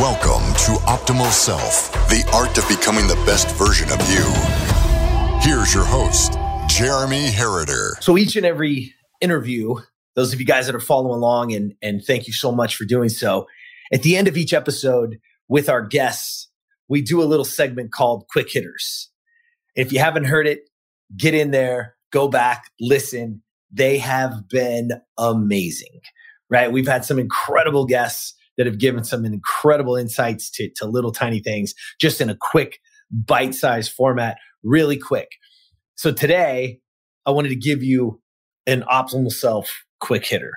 Welcome to Optimal Self, the art of becoming the best version of you. Here's your host, Jeremy Herriter. So each and every interview, those of you guys that are following along, and, and thank you so much for doing so. At the end of each episode with our guests, we do a little segment called Quick Hitters. If you haven't heard it, get in there, go back, listen. They have been amazing, right? We've had some incredible guests that have given some incredible insights to, to little tiny things just in a quick bite sized format, really quick. So today I wanted to give you an optimal self quick hitter.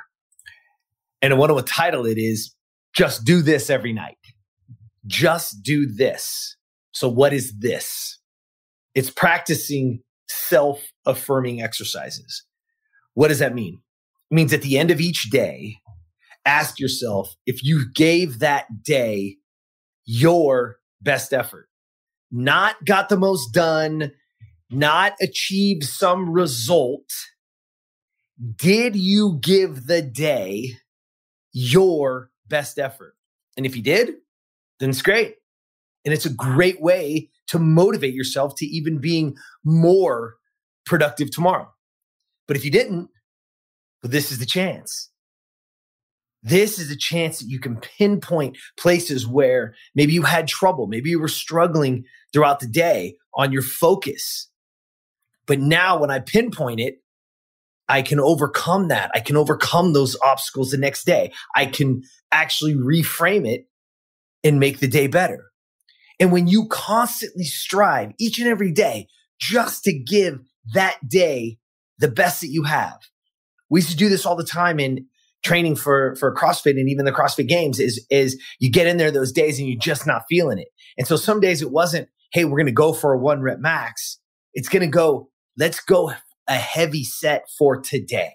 And I want to title it is just do this every night. Just do this. So what is this? It's practicing self affirming exercises. What does that mean? It means at the end of each day, ask yourself if you gave that day your best effort, not got the most done, not achieved some result. Did you give the day your best effort? And if you did, then it's great. And it's a great way to motivate yourself to even being more productive tomorrow. But if you didn't, well, this is the chance. This is a chance that you can pinpoint places where maybe you had trouble, maybe you were struggling throughout the day on your focus. But now when I pinpoint it, I can overcome that. I can overcome those obstacles the next day. I can actually reframe it and make the day better. And when you constantly strive each and every day just to give that day the best that you have, we used to do this all the time in training for for CrossFit and even the CrossFit Games is is you get in there those days and you're just not feeling it. And so some days it wasn't, hey, we're going to go for a one rep max. It's going to go, let's go a heavy set for today.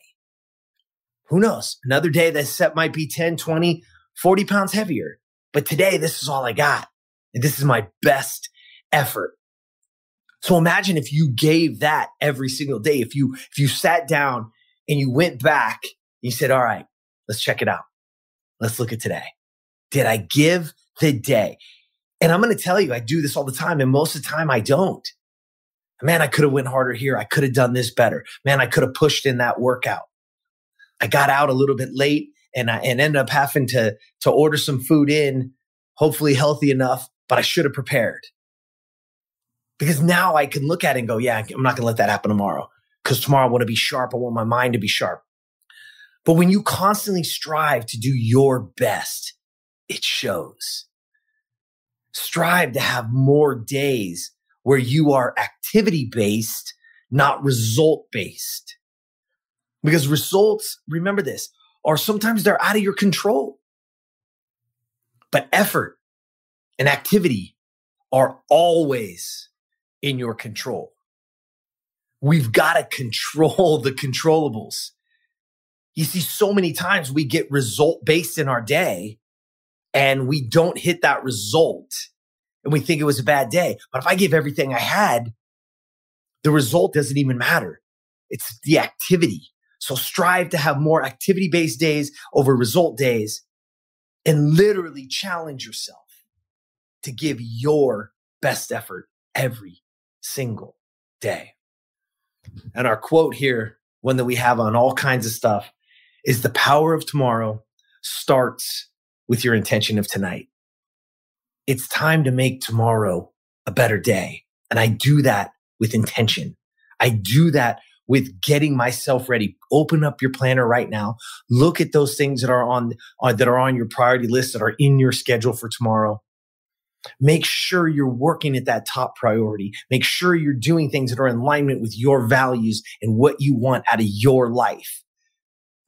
Who knows? Another day that set might be 10, 20, 40 pounds heavier. But today, this is all I got. And this is my best effort. So imagine if you gave that every single day. If you, if you sat down and you went back and you said, all right, Let's check it out. Let's look at today. Did I give the day? And I'm going to tell you, I do this all the time. And most of the time I don't. Man, I could have went harder here. I could have done this better. Man, I could have pushed in that workout. I got out a little bit late and I and ended up having to, to order some food in, hopefully healthy enough, but I should have prepared. Because now I can look at it and go, yeah, I'm not going to let that happen tomorrow. Because tomorrow I want to be sharp. I want my mind to be sharp. But when you constantly strive to do your best, it shows. Strive to have more days where you are activity based, not result based. Because results, remember this, are sometimes they're out of your control. But effort and activity are always in your control. We've got to control the controllables. You see, so many times we get result based in our day and we don't hit that result and we think it was a bad day. But if I give everything I had, the result doesn't even matter. It's the activity. So strive to have more activity based days over result days and literally challenge yourself to give your best effort every single day. And our quote here, one that we have on all kinds of stuff is the power of tomorrow starts with your intention of tonight. It's time to make tomorrow a better day. And I do that with intention. I do that with getting myself ready. Open up your planner right now. Look at those things that are on, uh, that are on your priority list that are in your schedule for tomorrow. Make sure you're working at that top priority. Make sure you're doing things that are in alignment with your values and what you want out of your life.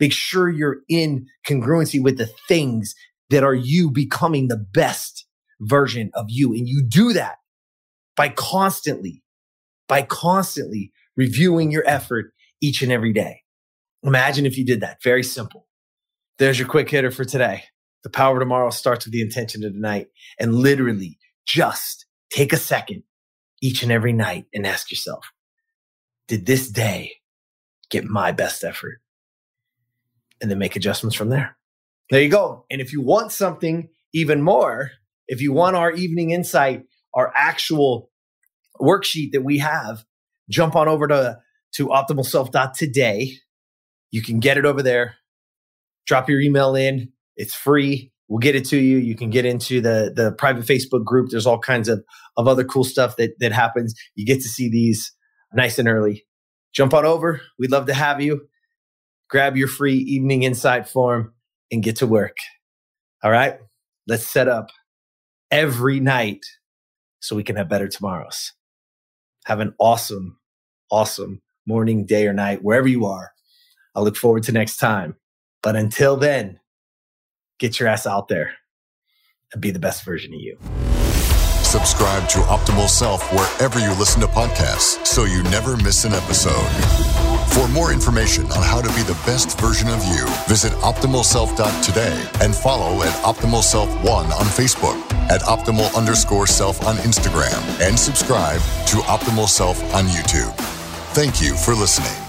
Make sure you're in congruency with the things that are you becoming the best version of you. And you do that by constantly, by constantly reviewing your effort each and every day. Imagine if you did that. Very simple. There's your quick hitter for today. The power of tomorrow starts with the intention of tonight and literally just take a second each and every night and ask yourself, did this day get my best effort? And then make adjustments from there. There you go. And if you want something even more, if you want our evening insight, our actual worksheet that we have, jump on over to, to optimalself.today. You can get it over there. Drop your email in. It's free. We'll get it to you. You can get into the, the private Facebook group. There's all kinds of, of other cool stuff that, that happens. You get to see these nice and early. Jump on over. We'd love to have you. Grab your free evening insight form and get to work. All right. Let's set up every night so we can have better tomorrows. Have an awesome, awesome morning, day, or night, wherever you are. I look forward to next time. But until then, get your ass out there and be the best version of you. Subscribe to Optimal Self wherever you listen to podcasts so you never miss an episode. For more information on how to be the best version of you, visit optimalself.today and follow at optimalself1 on Facebook, at Optimal underscore self on Instagram, and subscribe to Optimal Self on YouTube. Thank you for listening.